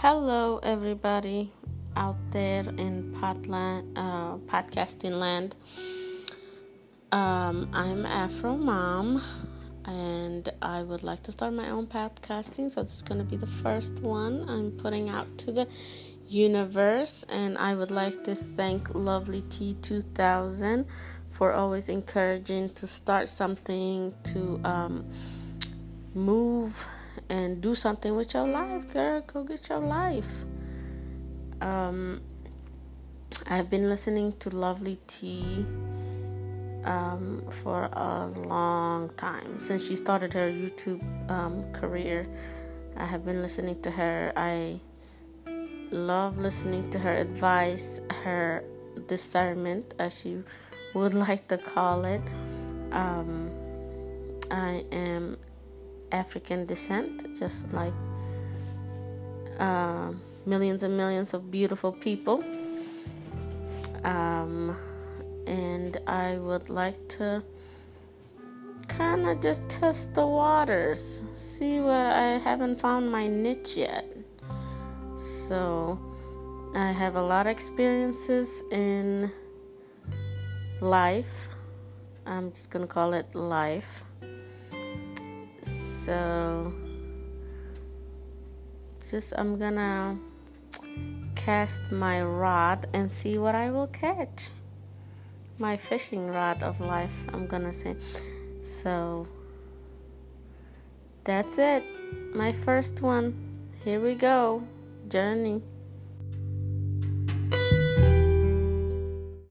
Hello, everybody out there in podland, uh, podcasting land. Um, I'm Afro Mom, and I would like to start my own podcasting. So this is going to be the first one I'm putting out to the universe, and I would like to thank Lovely T2000 for always encouraging to start something to um, move and do something with your life, girl. Go get your life. Um, I've been listening to Lovely T um, for a long time since she started her YouTube um, career. I have been listening to her. I love listening to her advice, her discernment, as she would like to call it. Um, I am African descent, just like uh, millions and millions of beautiful people. Um, and I would like to kind of just test the waters, see what I haven't found my niche yet. So, I have a lot of experiences in life. I'm just gonna call it life. So, just I'm gonna cast my rod and see what I will catch. My fishing rod of life, I'm gonna say. So, that's it. My first one. Here we go. Journey.